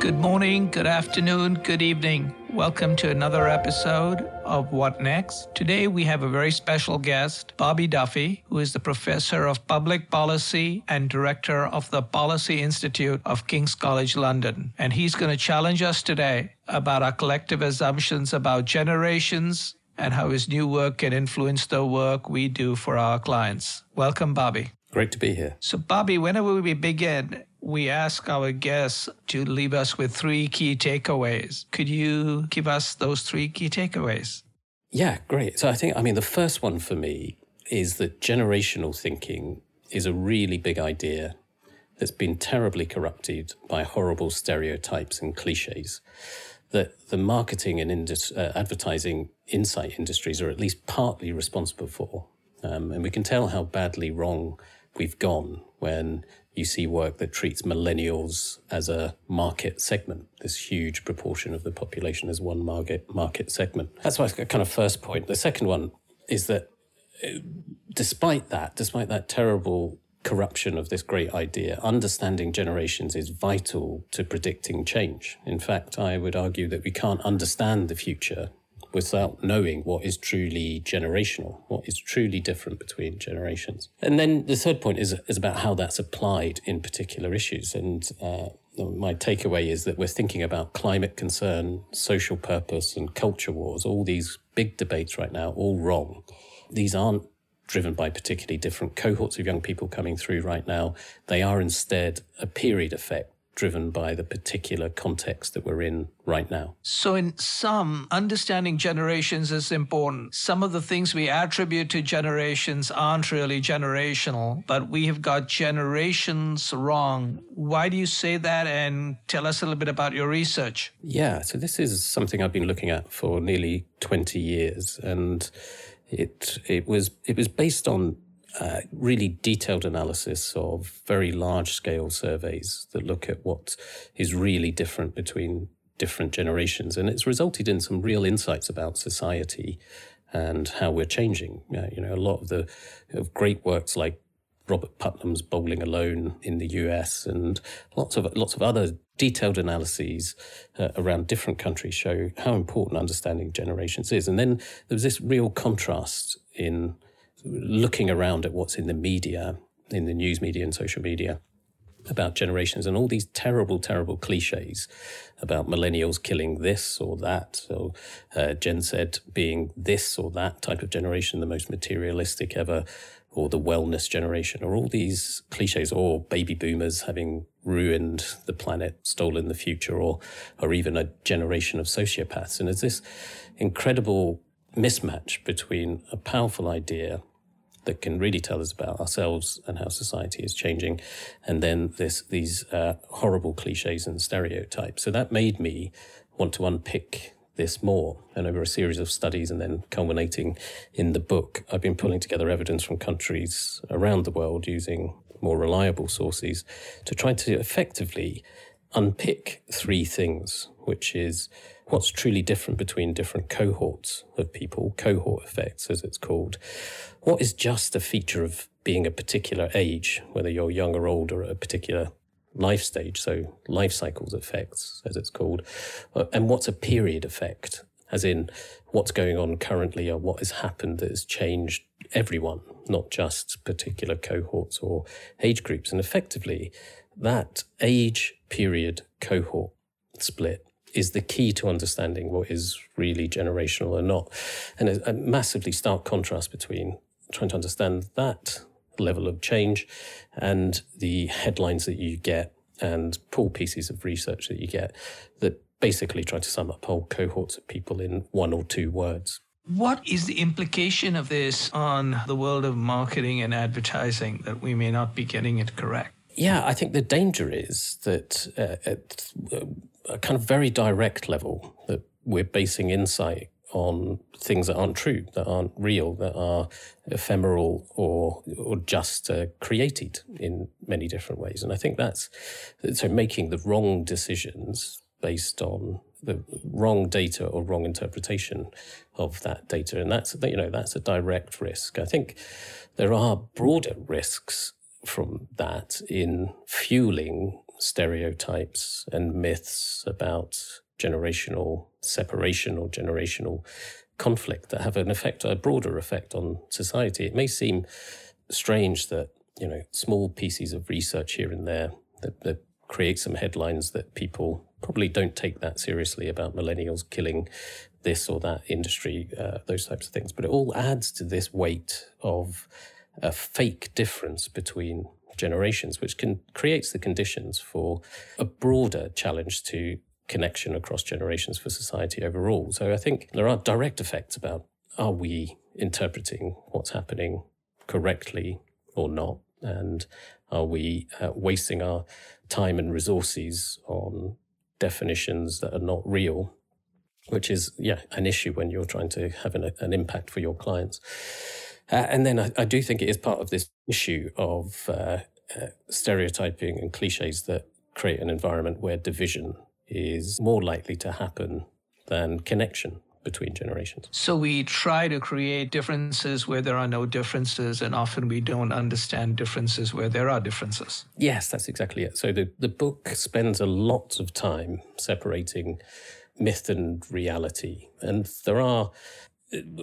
Good morning, good afternoon, good evening. Welcome to another episode of What Next. Today we have a very special guest, Bobby Duffy, who is the professor of public policy and director of the Policy Institute of King's College London. And he's going to challenge us today about our collective assumptions about generations and how his new work can influence the work we do for our clients. Welcome, Bobby. Great to be here. So, Bobby, whenever we begin, we ask our guests to leave us with three key takeaways. Could you give us those three key takeaways? Yeah, great. So, I think, I mean, the first one for me is that generational thinking is a really big idea that's been terribly corrupted by horrible stereotypes and cliches that the marketing and indus- uh, advertising insight industries are at least partly responsible for. Um, and we can tell how badly wrong we've gone when you see work that treats millennials as a market segment, this huge proportion of the population as one market market segment. That's my kind of first point. The second one is that uh, despite that, despite that terrible corruption of this great idea, understanding generations is vital to predicting change. In fact, I would argue that we can't understand the future without knowing what is truly generational, what is truly different between generations. And then the third point is, is about how that's applied in particular issues. And uh, my takeaway is that we're thinking about climate concern, social purpose, and culture wars, all these big debates right now, all wrong. These aren't driven by particularly different cohorts of young people coming through right now. They are instead a period effect driven by the particular context that we're in right now. So, in sum, understanding generations is important. Some of the things we attribute to generations aren't really generational, but we have got generations wrong. Why do you say that? And tell us a little bit about your research. Yeah, so this is something I've been looking at for nearly 20 years. And it, it, was, it was based on uh, really detailed analysis of very large scale surveys that look at what is really different between different generations. And it's resulted in some real insights about society and how we're changing. Uh, you know, a lot of the of great works like Robert Putnam's Bowling Alone in the US and lots of lots of other detailed analyses uh, around different countries show how important understanding generations is. And then there was this real contrast in looking around at what's in the media, in the news media and social media about generations and all these terrible, terrible cliches about millennials killing this or that, or uh, Gen Z being this or that type of generation, the most materialistic ever, or the wellness generation, or all these cliches, or baby boomers having ruined the planet, stolen the future, or or even a generation of sociopaths. And it's this incredible mismatch between a powerful idea that can really tell us about ourselves and how society is changing, and then this these uh, horrible cliches and stereotypes. So that made me want to unpick this more. And over a series of studies, and then culminating in the book, I've been pulling together evidence from countries around the world using more reliable sources to try to effectively unpick three things, which is what's truly different between different cohorts of people, cohort effects, as it's called. What is just a feature of being a particular age, whether you're young or old or at a particular life stage, so life cycles effects, as it's called, uh, and what's a period effect, as in what's going on currently or what has happened that has changed everyone, not just particular cohorts or age groups. And effectively, that age, period, cohort split is the key to understanding what is really generational or not. And a, a massively stark contrast between trying to understand that level of change and the headlines that you get and pull pieces of research that you get that basically try to sum up whole cohorts of people in one or two words. What is the implication of this on the world of marketing and advertising that we may not be getting it correct? Yeah, I think the danger is that uh, at a kind of very direct level, that we're basing insight on things that aren't true, that aren't real, that are ephemeral or or just uh, created in many different ways. And I think that's so making the wrong decisions based on the wrong data or wrong interpretation of that data, and that's you know that's a direct risk. I think there are broader risks from that in fueling stereotypes and myths about generational separation or generational conflict that have an effect, a broader effect on society. It may seem strange that, you know, small pieces of research here and there that, that create some headlines that people probably don't take that seriously about millennials killing this or that industry, uh, those types of things. But it all adds to this weight of a fake difference between generations, which can creates the conditions for a broader challenge to connection across generations for society overall. So I think there are direct effects about are we interpreting what's happening correctly or not? And are we uh, wasting our time and resources on definitions that are not real? Which is, yeah, an issue when you're trying to have an, an impact for your clients. Uh, and then I, I, do think it is part of this issue of uh, uh, stereotyping and cliches that create an environment where division is more likely to happen than connection between generations. So we try to create differences where there are no differences, and often we don't understand differences where there are differences. Yes, that's exactly it. So the, the book spends a lot of time separating myth and reality. And there are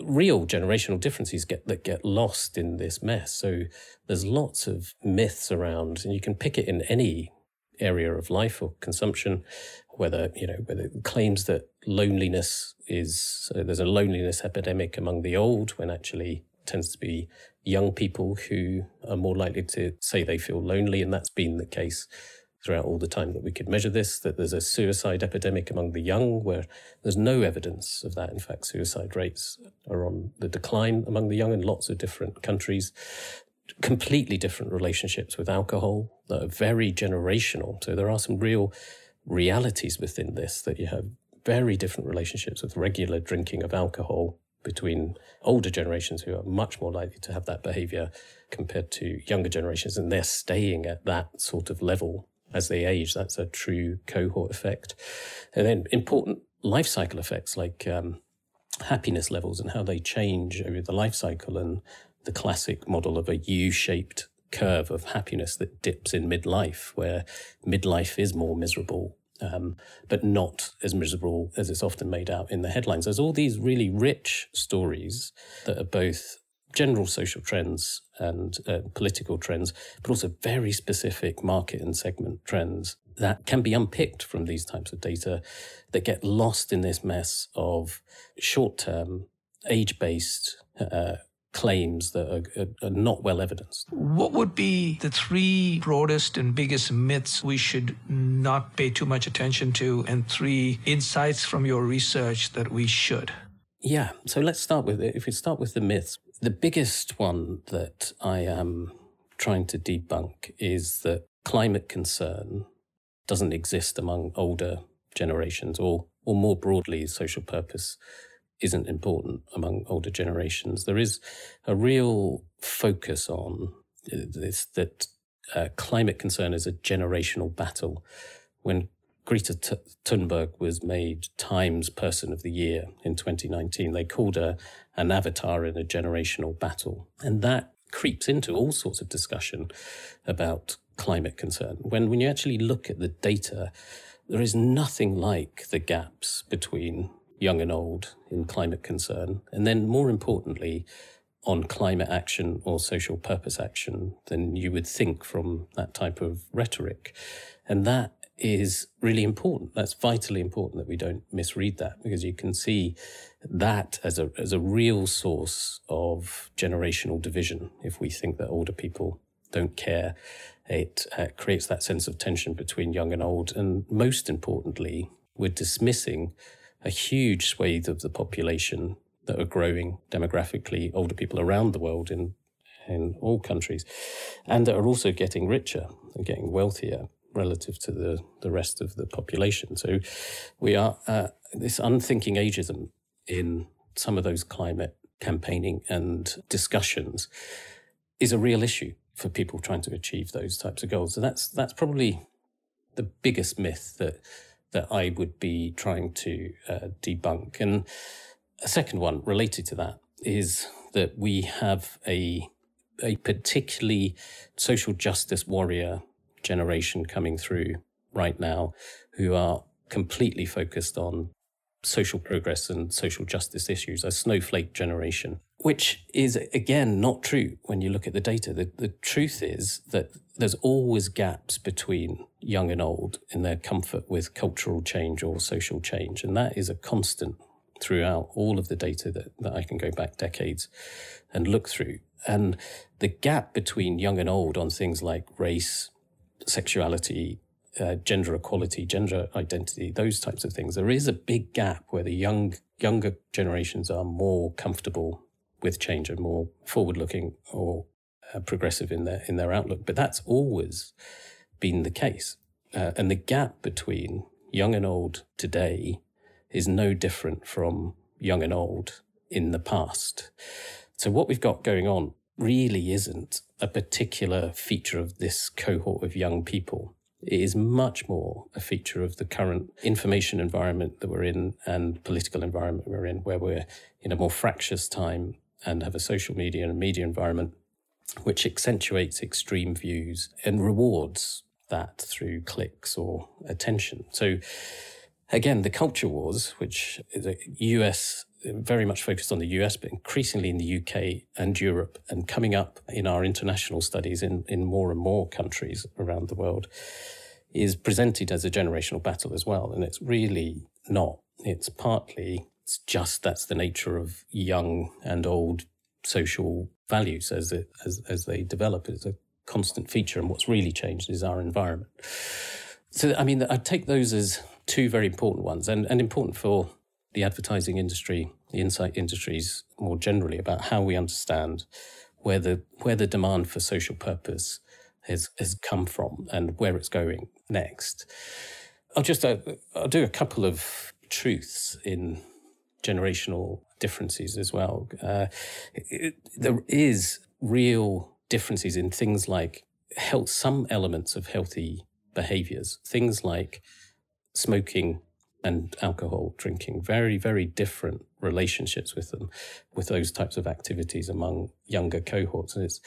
real generational differences get that get lost in this mess. So there's lots of myths around, and you can pick it in any area of life or consumption, whether, you know, whether claims that loneliness is, so there's a loneliness epidemic among the old when actually tends to be young people who are more likely to say they feel lonely. And that's been the case throughout all the time that we could measure this, that there's a suicide epidemic among the young where there's no evidence of that. In fact, suicide rates are on the decline among the young in lots of different countries completely different relationships with alcohol that are very generational. So there are some real realities within this that you have very different relationships with regular drinking of alcohol between older generations who are much more likely to have that behavior compared to younger generations and they're staying at that sort of level as they age that's a true cohort effect and then important life cycle effects like um, happiness levels and how they change over the life cycle and the classic model of a U-shaped curve of happiness that dips in midlife, where midlife is more miserable, um, but not as miserable as it's often made out in the headlines. There's all these really rich stories that are both general social trends and uh, political trends, but also very specific market and segment trends that can be unpicked from these types of data that get lost in this mess of short term, age based uh, claims that are, are, not well evidenced. What would be the three broadest and biggest myths we should not pay too much attention to, and three insights from your research that we should? Yeah, so let's start with it. If we start with the myths, the biggest one that I am trying to debunk is that climate concern doesn't exist among older generations or, or more broadly, social purpose isn't important among older generations. There is a real focus on this that uh, climate concern is a generational battle. When Greta Thunberg was made Times Person of the Year in 2019, they called her an avatar in a generational battle. And that creeps into all sorts of discussion about climate concern. When, when you actually look at the data, there is nothing like the gaps between young and old in climate concern. And then more importantly, on climate action or social purpose action than you would think from that type of rhetoric. And that is really important. That's vitally important that we don't misread that because you can see that as a, as a real source of generational division. If we think that older people don't care, it uh, creates that sense of tension between young and old. And most importantly, we're dismissing a huge swathe of the population that are growing demographically, older people around the world in in all countries, and that are also getting richer and getting wealthier relative to the, the rest of the population. So we are uh, this unthinking ageism in some of those climate campaigning and discussions is a real issue for people trying to achieve those types of goals. So that's that's probably the biggest myth that that I would be trying to uh, debunk. And a second one related to that is that we have a a particularly social justice warrior generation coming through right now who are completely focused on social progress and social justice issues, a snowflake generation, which is again not true when you look at the data. The, the truth is that there's always gaps between young and old in their comfort with cultural change or social change. And that is a constant throughout all of the data that, that I can go back decades and look through. And the gap between young and old on things like race, sexuality, uh, gender equality, gender identity, those types of things. There is a big gap where the young younger generations are more comfortable with change and more forward looking or uh, progressive in their in their outlook. But that's always been the case, uh, and the gap between young and old today is no different from young and old in the past. So what we've got going on really isn't a particular feature of this cohort of young people. It is much more a feature of the current information environment that we're in and political environment we're in, where we're in a more fractious time and have a social media and media environment which accentuates extreme views and rewards that through clicks or attention. So again, the culture wars, which a US very much focused on the US, but increasingly in the UK and Europe, and coming up in our international studies in, in more and more countries around the world, is presented as a generational battle as well. And it's really not. It's partly, it's just that's the nature of young and old social values as, it, as, as they develop. It's a constant feature. And what's really changed is our environment. So, I mean, I take those as two very important ones and, and important for the advertising industry, the insight industries more generally about how we understand where the where the demand for social purpose has has come from and where it's going next. I'll just uh, I'll do a couple of truths in generational differences as well. Uh, it, there is real differences in things like health, some elements of healthy behaviors, things like smoking and alcohol drinking, very, very different relationships with them, with those types of activities among younger cohorts. And it's,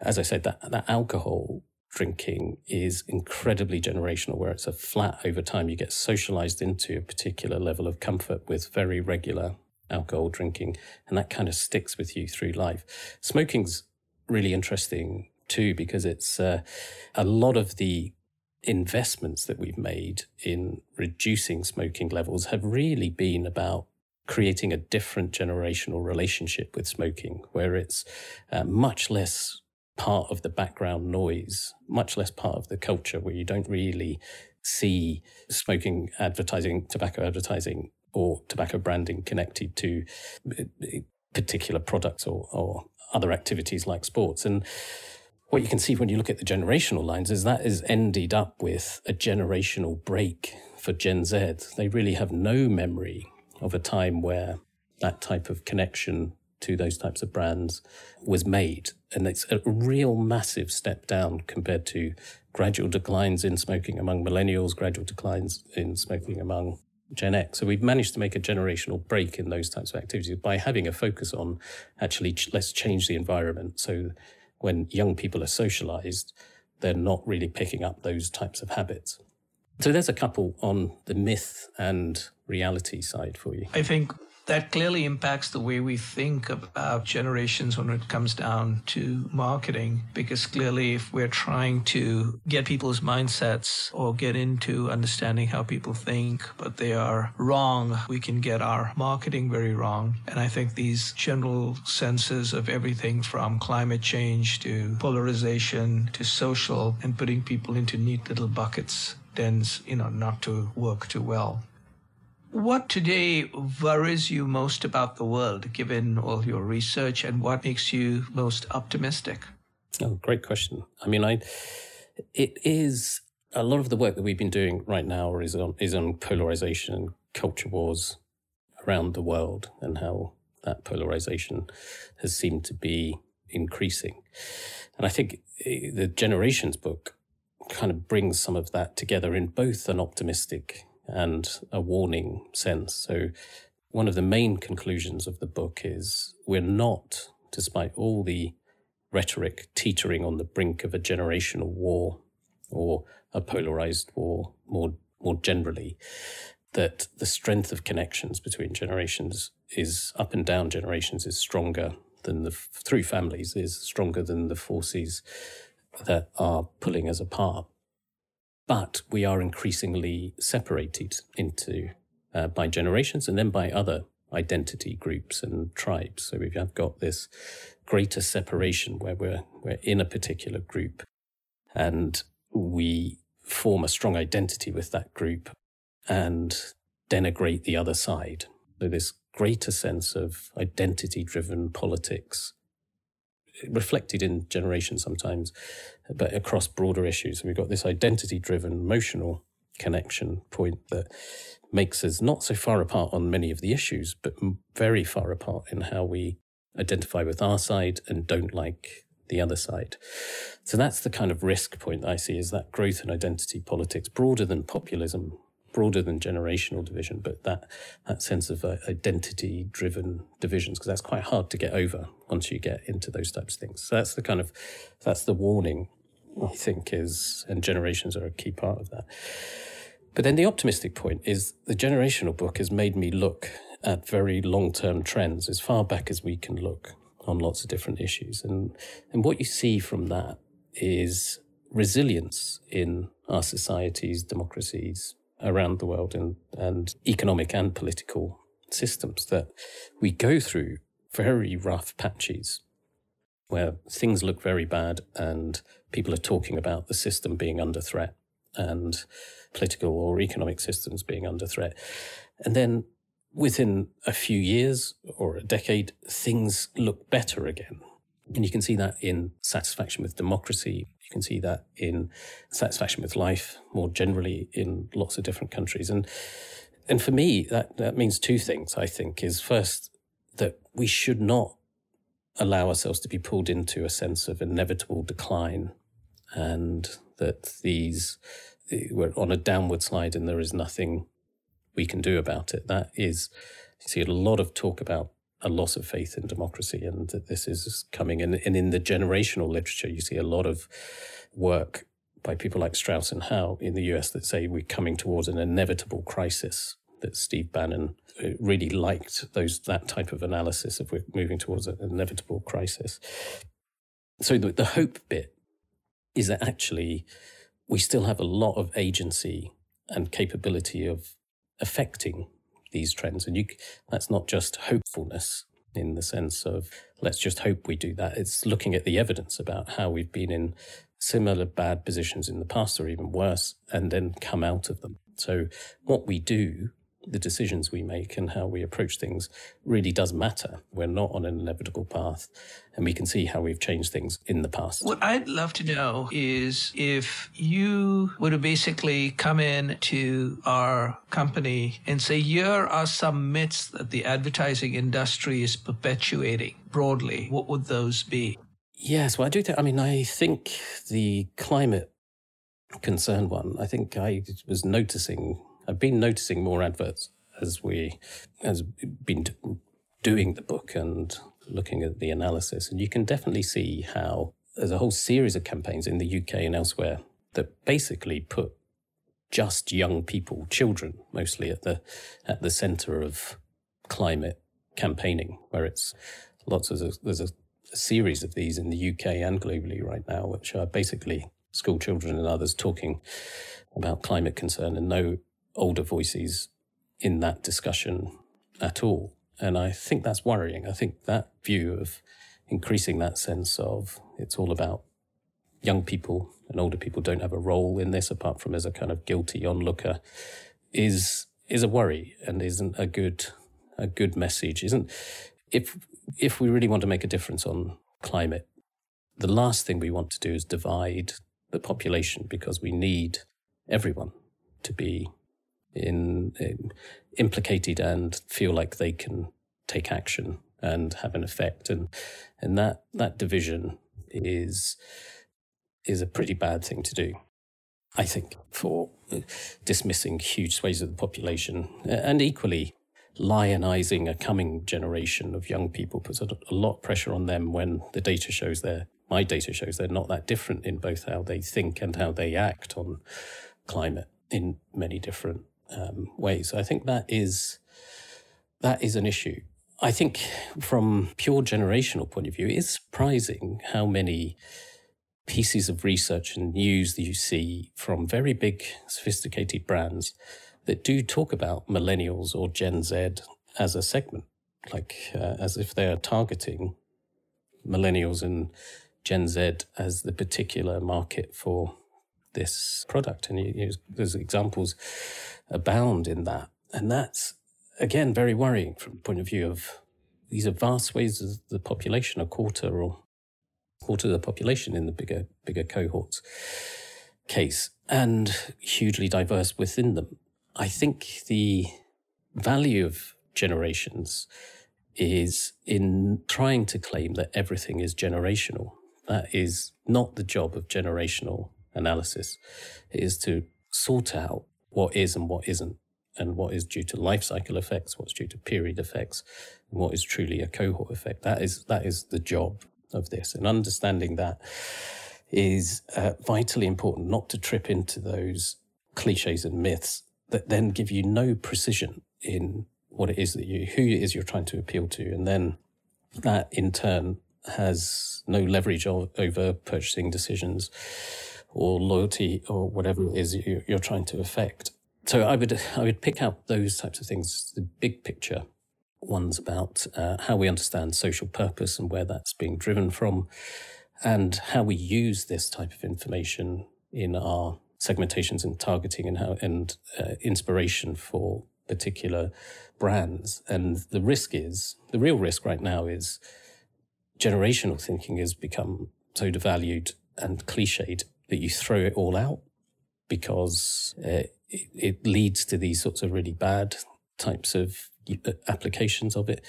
as I said, that, that alcohol drinking is incredibly generational, where it's a flat over time. You get socialized into a particular level of comfort with very regular alcohol drinking, and that kind of sticks with you through life. Smoking's really interesting too, because it's uh, a lot of the investments that we've made in reducing smoking levels have really been about creating a different generational relationship with smoking, where it's uh, much less part of the background noise, much less part of the culture, where you don't really see smoking advertising, tobacco advertising, or tobacco branding connected to uh, particular products or, or other activities like sports. And what you can see when you look at the generational lines is that is ended up with a generational break for Gen Z. They really have no memory of a time where that type of connection to those types of brands was made. And it's a real massive step down compared to gradual declines in smoking among millennials, gradual declines in smoking among Gen X. So we've managed to make a generational break in those types of activities by having a focus on actually let's change the environment so when young people are socialized, they're not really picking up those types of habits. So there's a couple on the myth and reality side for you. I think that clearly impacts the way we think about generations when it comes down to marketing. Because clearly, if we're trying to get people's mindsets or get into understanding how people think, but they are wrong, we can get our marketing very wrong. And I think these general senses of everything from climate change to polarization to social and putting people into neat little buckets tends, you know, not to work too well. What today worries you most about the world, given all your research, and what makes you most optimistic? Oh, great question. I mean, I it is a lot of the work that we've been doing right now is on is on polarization and culture wars around the world, and how that polarization has seemed to be increasing. And I think eh, the Generations book kind of brings some of that together in both an optimistic and a warning sense. So, one of the main conclusions of the book is we're not, despite all the rhetoric, teetering on the brink of a generational war or a polarized war more more generally, that the strength of connections between generations is up and down generations is stronger than the through families is stronger than the forces that are pulling us apart. But we are increasingly separated into uh, by generations and then by other identity groups and tribes. So we've got this greater separation where we're we're in a particular group and we form a strong identity with that group and denigrate the other side. So this greater sense of identity driven politics reflected in generation sometimes, but across broader issues. And we've got this identity driven emotional connection point that makes us not so far apart on many of the issues, but very far apart in how we identify with our side and don't like the other side. So that's the kind of risk point I see is that growth and identity politics broader than populism, broader than generational division, but that, that sense of uh, identity driven divisions, because that's quite hard to get over once you get into those types of things. So that's the kind of, that's the warning I think is, and generations are a key part of that. But then the optimistic point is the generational book has made me look at very long term trends as far back as we can look on lots of different issues. And, and what you see from that is resilience in our societies, democracies around the world, and, and economic and political systems that we go through very rough patches where things look very bad and people are talking about the system being under threat and political or economic systems being under threat. And then within a few years or a decade, things look better again. And you can see that in satisfaction with democracy. Can see that in satisfaction with life more generally in lots of different countries. And and for me, that, that means two things, I think, is first that we should not allow ourselves to be pulled into a sense of inevitable decline and that these we're on a downward slide and there is nothing we can do about it. That is, you see a lot of talk about a loss of faith in democracy and that this is coming. And, and in the generational literature, you see a lot of work by people like Strauss and Howe in the US that say we're coming towards an inevitable crisis. That Steve Bannon really liked those that type of analysis of we're moving towards an inevitable crisis. So the, the hope bit is that actually we still have a lot of agency and capability of affecting these trends. And you, that's not just hopefulness in the sense of let's just hope we do that. It's looking at the evidence about how we've been in similar bad positions in the past or even worse and then come out of them. So what we do the decisions we make and how we approach things really does matter. We're not on an inevitable path, and we can see how we've changed things in the past. What I'd love to know is if you would have basically come in to our company and say, here are some myths that the advertising industry is perpetuating broadly, what would those be? Yes, well, I do think, I mean, I think the climate concern one, I think I was noticing I've been noticing more adverts as we has been doing the book and looking at the analysis, and you can definitely see how there's a whole series of campaigns in the UK and elsewhere that basically put just young people, children mostly, at the at the centre of climate campaigning, where it's lots of there's a, a series of these in the UK and globally right now, which are basically school children and others talking about climate concern and no older voices in that discussion at all. And I think that's worrying. I think that view of increasing that sense of it's all about young people and older people don't have a role in this apart from as a kind of guilty onlooker is is a worry and isn't a good a good message. Isn't if if we really want to make a difference on climate, the last thing we want to do is divide the population because we need everyone to be in, in implicated and feel like they can take action and have an effect. And and that that division is is a pretty bad thing to do i think for dismissing huge swathes of the population and equally lionizing a coming generation of young people puts a, lot of pressure on them when the data shows they're my data shows they're not that different in both how they think and how they act on climate in many different um, I think that is that is an issue. I think from pure generational point of view, it's surprising how many pieces of research and news that you see from very big, sophisticated brands that do talk about millennials or Gen Z as a segment, like uh, as if they are targeting millennials and Gen Z as the particular market for this product. And you, you, there's examples abound in that. And that's, again, very worrying from the point of view of these are vast ways of the population, a quarter or quarter of the population in the bigger, bigger cohorts case, and hugely diverse within them. I think the value of generations is in trying to claim that everything is generational. That is not the job of generational analysis. Is to sort out what is and what isn't, and what is due to life cycle effects, what's due to period effects, and what is truly a cohort effect. That is that is the job of this, and understanding that is uh, vitally important. Not to trip into those cliches and myths that then give you no precision in what it is that you who it is you're trying to appeal to, and then that in turn has no leverage over purchasing decisions or loyalty or whatever it is you're trying to affect. So I would I would pick out those types of things, the big picture ones about uh, how we understand social purpose and where that's being driven from, and how we use this type of information in our segmentations and targeting and how and uh, inspiration for particular brands. And the risk is the real risk right now is generational thinking has become so devalued and cliched that you throw it all out because uh, it, it leads to these sorts of really bad types of uh, applications of it,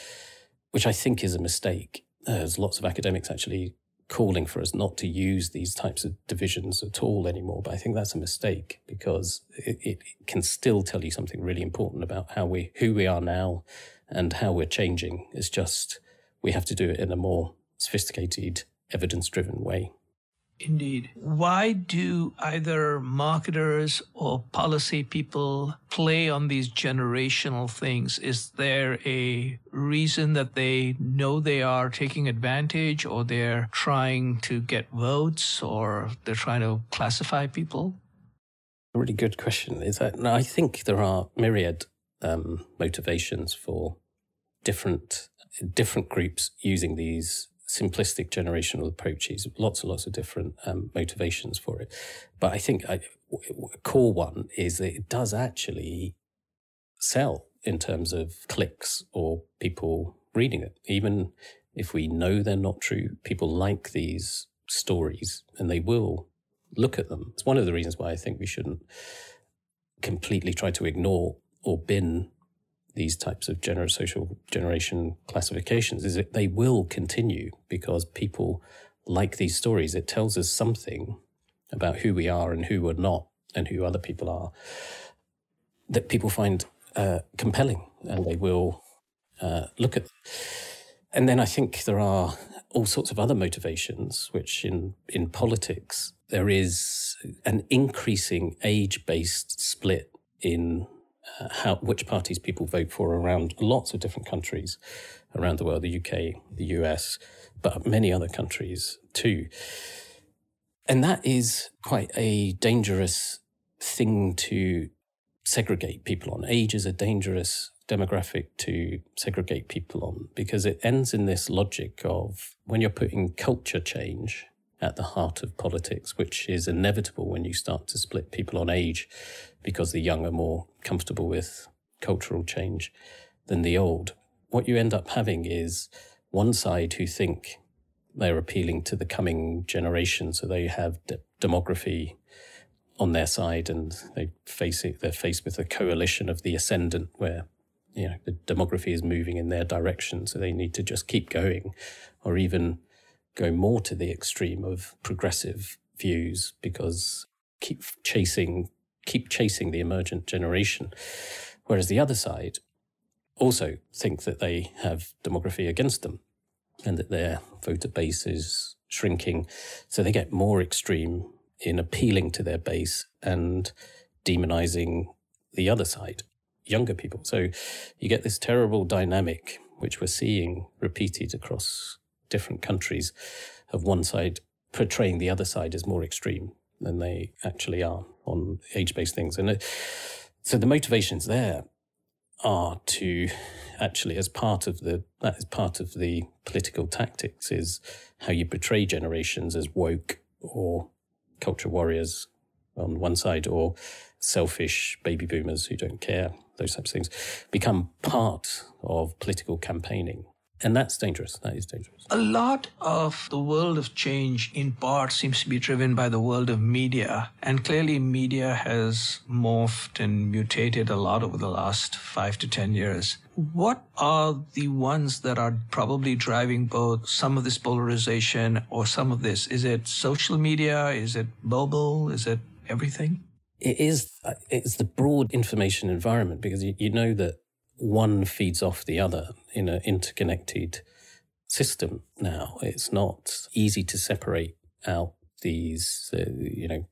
which I think is a mistake. There's lots of academics actually calling for us not to use these types of divisions at all anymore. But I think that's a mistake because it, it, can still tell you something really important about how we, who we are now and how we're changing. It's just we have to do it in a more sophisticated, evidence driven way. Indeed. Why do either marketers or policy people play on these generational things? Is there a reason that they know they are taking advantage or they're trying to get votes or they're trying to classify people? A really good question. Is that no, I think there are myriad um, motivations for different different groups using these simplistic generational approaches, lots and lots of different um, motivations for it. But I think a core one is that it does actually sell in terms of clicks or people reading it. Even if we know they're not true, people like these stories and they will look at them. It's one of the reasons why I think we shouldn't completely try to ignore or bin these types of gener- social generation classifications is that they will continue because people like these stories. It tells us something about who we are and who we're not and who other people are that people find uh, compelling and they will uh, look at. And then I think there are all sorts of other motivations, which in, in politics, there is an increasing age based split in how which parties people vote for around lots of different countries around the world, the UK, the US, but many other countries too. And that is quite a dangerous thing to segregate people on. Age is a dangerous demographic to segregate people on because it ends in this logic of when you're putting culture change at the heart of politics, which is inevitable when you start to split people on age because the young are more comfortable with cultural change than the old. What you end up having is one side who think they're appealing to the coming generation, so they have de- demography on their side, and they face it. They're faced with a coalition of the ascendant, where you know the demography is moving in their direction, so they need to just keep going, or even go more to the extreme of progressive views because keep chasing keep chasing the emergent generation. Whereas the other side also think that they have demography against them and that their voter base is shrinking. So they get more extreme in appealing to their base and demonizing the other side, younger people. So you get this terrible dynamic, which we're seeing repeated across different countries, of one side portraying the other side as more extreme than they actually are on age based things. And it, so the motivations there are to actually, as part of the, that is part of the political tactics, is how you portray generations as woke or culture warriors on one side or selfish baby boomers who don't care, those types of things, become part of political campaigning. And that's dangerous. That is dangerous. A lot of the world of change, in part, seems to be driven by the world of media. And clearly, media has morphed and mutated a lot over the last five to 10 years. What are the ones that are probably driving both some of this polarization or some of this? Is it social media? Is it mobile? Is it everything? It is. Uh, it's the broad information environment because you, you know that one feeds off the other in an interconnected system now. It's not easy to separate out these, uh, you know,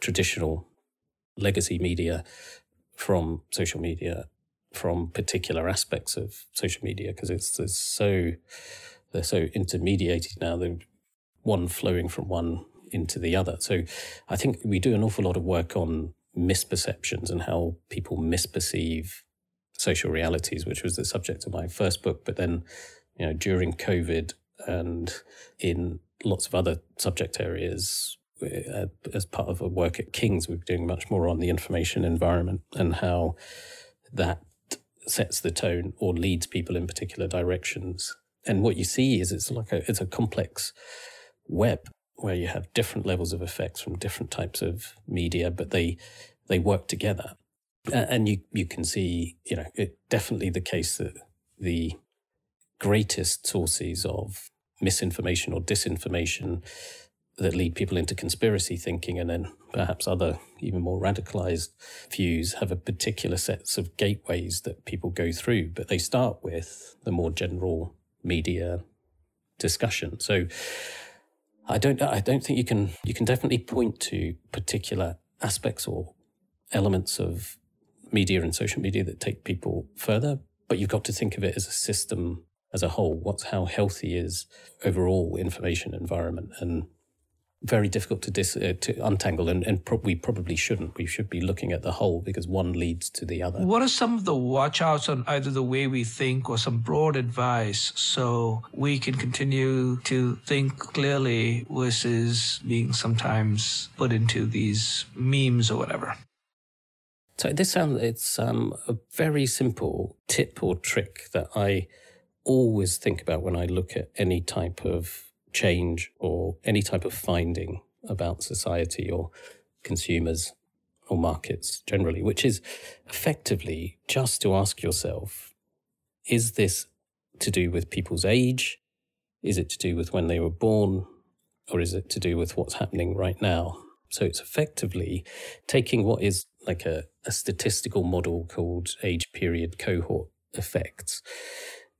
traditional legacy media from social media, from particular aspects of social media, because it's, it's so, they're so intermediated now. They're one flowing from one into the other. So I think we do an awful lot of work on misperceptions and how people misperceive social realities, which was the subject of my first book. But then, you know, during COVID and in lots of other subject areas, uh, as part of a work at King's, we are doing much more on the information environment and how that sets the tone or leads people in particular directions. And what you see is it's like a it's a complex web where you have different levels of effects from different types of media, but they they work together and you you can see, you know, it definitely the case that the greatest sources of misinformation or disinformation that lead people into conspiracy thinking and then perhaps other even more radicalized views have a particular sets of gateways that people go through but they start with the more general media discussion. So i don't i don't think you can you can definitely point to particular aspects or elements of media and social media that take people further, but you've got to think of it as a system as a whole. What's how healthy is overall information environment? And very difficult to dis, uh, to untangle and, and pro- we probably shouldn't. We should be looking at the whole because one leads to the other. What are some of the watchouts on either the way we think or some broad advice so we can continue to think clearly versus being sometimes put into these memes or whatever so this sounds it's um, a very simple tip or trick that I always think about when I look at any type of change or any type of finding about society or consumers or markets generally, which is effectively just to ask yourself, is this to do with people's age? Is it to do with when they were born? Or is it to do with what's happening right now? So it's effectively taking what is like a, a statistical model called age period cohort effects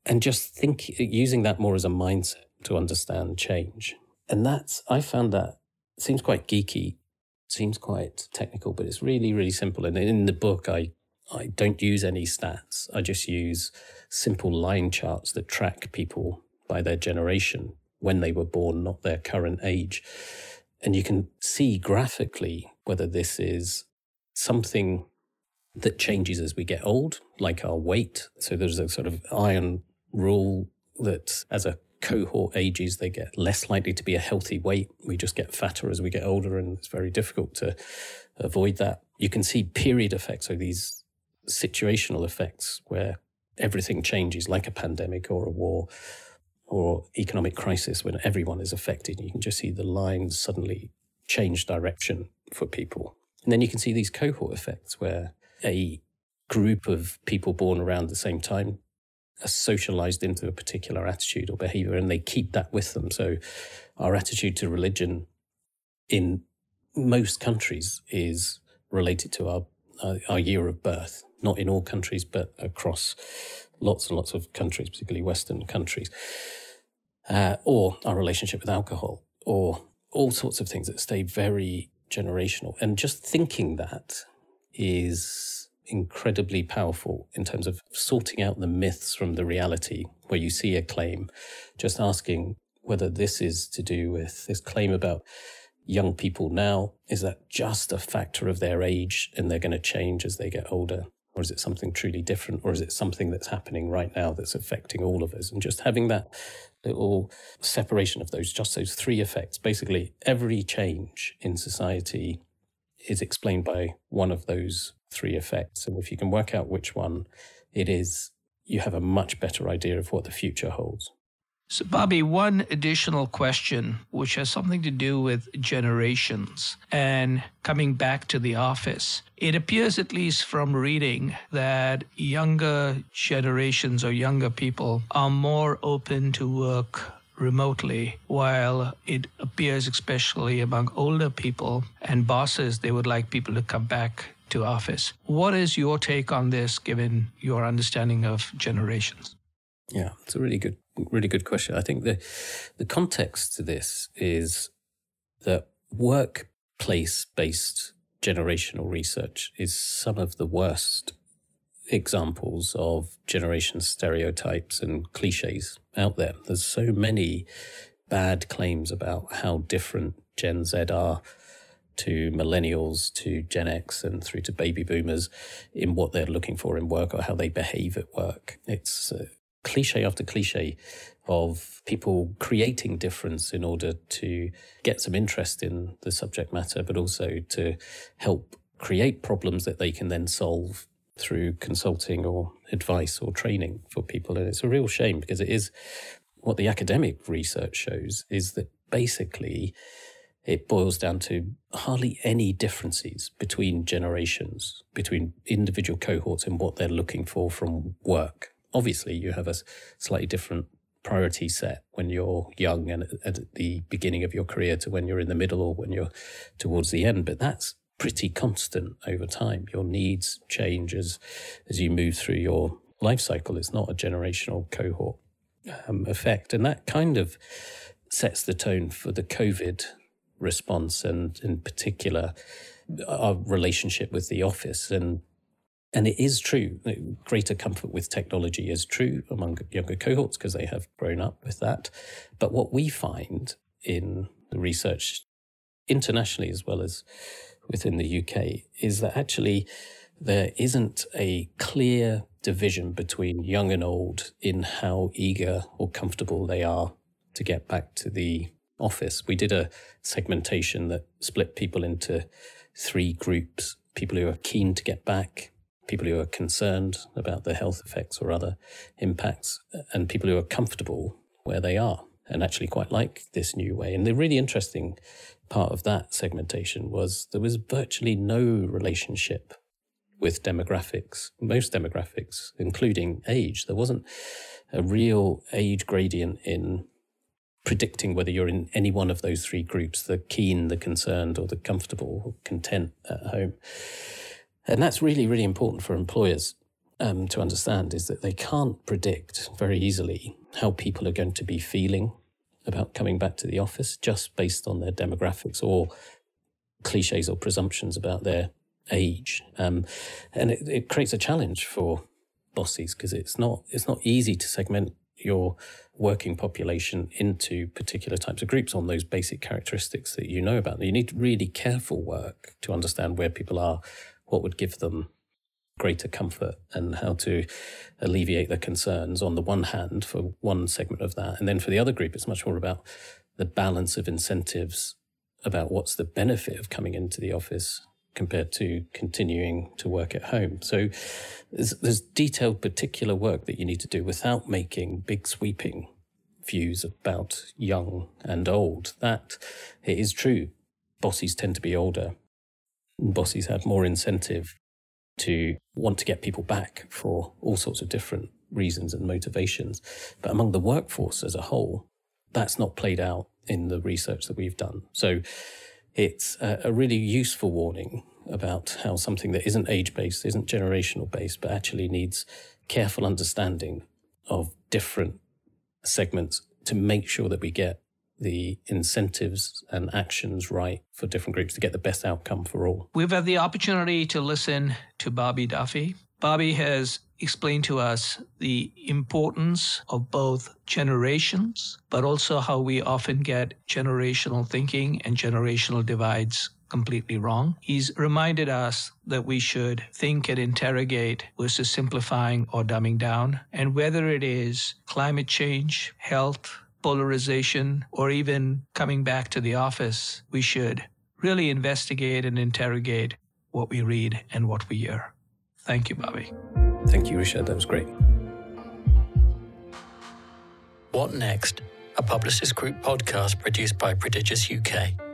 and just think using that more as a mindset to understand change. And that's, I found that seems quite geeky, seems quite technical, but it's really, really simple. And in the book, I, I don't use any stats. I just use simple line charts that track people by their generation when they were born, not their current age. And you can see graphically whether this is something that changes as we get old, like our weight. So there's a sort of iron rule that as a cohort ages, they get less likely to be a healthy weight. We just get fatter as we get older, and it's very difficult to avoid that. You can see period effects, so these situational effects where everything changes, like a pandemic or a war or economic crisis, when everyone is affected. You can just see the lines suddenly change direction for people. And then you can see these cohort effects where a group of people born around the same time are socialized into a particular attitude or behavior and they keep that with them. So our attitude to religion in most countries is related to our, uh, our year of birth, not in all countries, but across lots and lots of countries, particularly Western countries. uh, or our relationship with alcohol, or all sorts of things that stay very generational. And just thinking that is incredibly powerful in terms of sorting out the myths from the reality where you see a claim, just asking whether this is to do with this claim about young people now. Is that just a factor of their age and they're going to change as they get older? Or is it something truly different? Or is it something that's happening right now that's affecting all of us? And just having that little separation of those, just those three effects. Basically, every change in society is explained by one of those three effects. And if you can work out which one it is, you have a much better idea of what the future holds. So, Bobby, one additional question, which has something to do with generations and coming back to the office. It appears, at least from reading, that younger generations or younger people are more open to work remotely, while it appears, especially among older people and bosses, they would like people to come back to office. What is your take on this, given your understanding of generations? Yeah, it's a really good really good question. I think the the context to this is that workplace based generational research is some of the worst examples of generation stereotypes and cliches out there. There's so many bad claims about how different Gen Z are to millennials, to Gen X, and through to baby boomers in what they're looking for in work or how they behave at work. It's uh, cliche after cliche of people creating difference in order to get some interest in the subject matter, but also to help create problems that they can then solve through consulting or advice or training for people. And it's a real shame because it is what the academic research shows is that basically it boils down to hardly any differences between generations, between individual cohorts and what they're looking for from work obviously you have a slightly different priority set when you're young and at the beginning of your career to when you're in the middle or when you're towards the end but that's pretty constant over time. Your needs change as as you move through your life cycle. It's not a generational cohort um, effect. And that kind of sets the tone for the covid response and in particular our relationship with the office. And and it is true greater comfort with technology is true among younger cohorts because they have grown up with that. But what we find in the research internationally as well as within the UK is that actually there isn't a clear division between young and old in how eager or comfortable they are to get back to the office. We did a segmentation that split people into three groups people who are keen to get back, people who are concerned about the health effects or other impacts, and people who are comfortable where they are and actually quite like this new way. And the really interesting part of that segmentation was there was virtually no relationship with demographics, most demographics, including age. There wasn't a real age gradient in predicting whether you're in any one of those three groups the keen, the concerned, or the comfortable, or content at home. And that's really, really important for employers um, to understand is that they can't predict very easily how people are going to be feeling about coming back to the office just based on their demographics or cliches or presumptions about their age. Um, and it, it creates a challenge for bosses because it's not it's not easy to segment your working population into particular types of groups on those basic characteristics that you know about. You need really careful work to understand where people are what would give them greater comfort and how to alleviate their concerns on the one hand for one segment of that. And then for the other group, it's much more about the balance of incentives about what's the benefit of coming into the office compared to continuing to work at home. So there's, there's detailed particular work that you need to do without making big sweeping views about young and old. That it is true. Bosses tend to be older bosses have more incentive to want to get people back for all sorts of different reasons and motivations. But among the workforce as a whole, that's not played out in the research that we've done. So it's a, a really useful warning about how something that isn't age based, isn't generational based, but actually needs careful understanding of different segments to make sure that we get the incentives and actions right for different groups to get the best outcome for all. We've had the opportunity to listen to Bobby Duffy. Bobby has explained to us the importance of both generations, but also how we often get generational thinking and generational divides completely wrong. He's reminded us that we should think and interrogate versus simplifying or dumbing down. And whether it is climate change, health, polarization, or even coming back to the office, we should really investigate and interrogate what we read and what we hear. Thank you, Bobby. Thank you, Richard. That was great. What Next? A Publicis Groupe podcast produced by Prodigious UK.